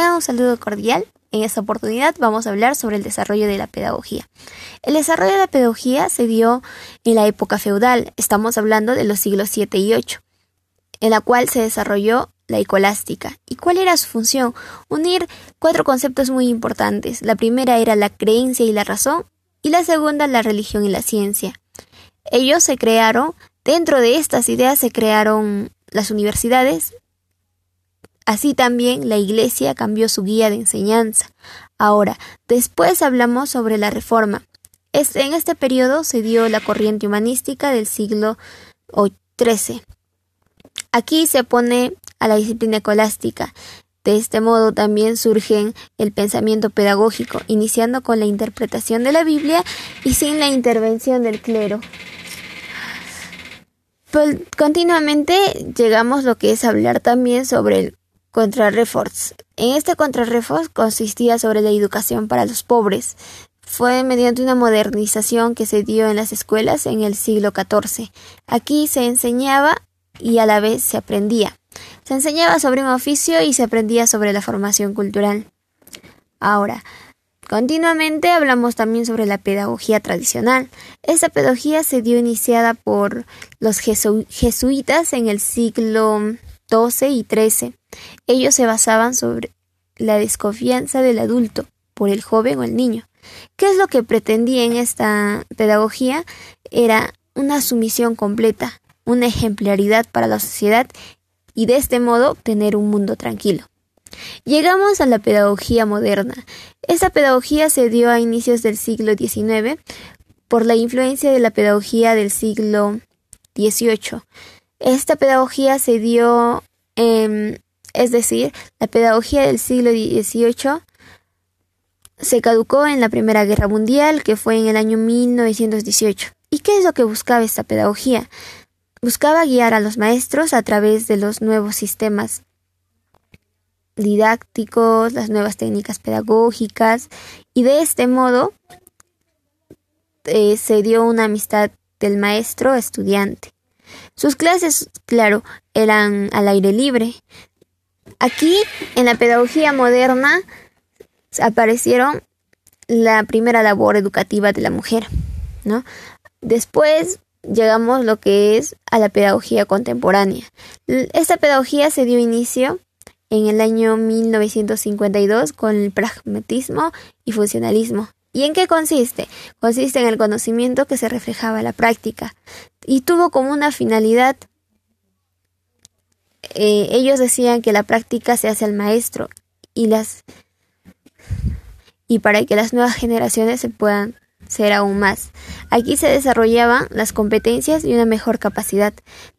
Un saludo cordial. En esta oportunidad vamos a hablar sobre el desarrollo de la pedagogía. El desarrollo de la pedagogía se dio en la época feudal, estamos hablando de los siglos 7 y 8, en la cual se desarrolló la ecolástica. ¿Y cuál era su función? Unir cuatro conceptos muy importantes. La primera era la creencia y la razón, y la segunda la religión y la ciencia. Ellos se crearon, dentro de estas ideas se crearon las universidades, así también la Iglesia cambió su guía de enseñanza. Ahora, después hablamos sobre la reforma. en este periodo se dio la corriente humanística del siglo XIII. Aquí se pone a la disciplina escolástica. De este modo también surge el pensamiento pedagógico, iniciando con la interpretación de la Biblia y sin la intervención del clero. Pues, continuamente llegamos lo que es hablar también sobre el contrarreforce. En este contrarreforce consistía sobre la educación para los pobres. Fue mediante una modernización que se dio en las escuelas en el siglo XIV. Aquí se enseñaba y a la vez se aprendía. Se enseñaba sobre un oficio y se aprendía sobre la formación cultural. Ahora, continuamente hablamos también sobre la pedagogía tradicional. Esta pedagogía se dio iniciada por los jesuitas en el siglo XII y XIII. Ellos se basaban sobre la desconfianza del adulto por el joven o el niño. ¿Qué es lo que pretendía en esta pedagogía? Era una sumisión completa, una ejemplaridad para la sociedad y de este modo tener un mundo tranquilo. Llegamos a la pedagogía moderna. Esta pedagogía se dio a inicios del siglo XIX por la influencia de la pedagogía del siglo XVIII. Esta pedagogía se dio, es decir, la pedagogía del siglo XVIII se caducó en la Primera Guerra Mundial, que fue en el año 1918. ¿Y qué es lo que buscaba esta pedagogía? Buscaba guiar a los maestros a través de los nuevos sistemas didácticos, las nuevas técnicas pedagógicas y de este modo eh, se dio una amistad del maestro estudiante. Sus clases, claro, eran al aire libre. Aquí, en la pedagogía moderna, aparecieron la primera labor educativa de la mujer, ¿no? Después llegamos lo que es a la pedagogía contemporánea. Esta pedagogía se dio inicio en el año 1952 con el pragmatismo y funcionalismo. ¿Y en qué consiste? Consiste en el conocimiento que se reflejaba en la práctica y tuvo como una finalidad. Eh, ellos decían que la práctica se hace al maestro y las y para que las nuevas generaciones se puedan ser aún más. Aquí se desarrollaban las competencias y una mejor capacidad,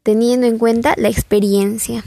teniendo en cuenta la experiencia.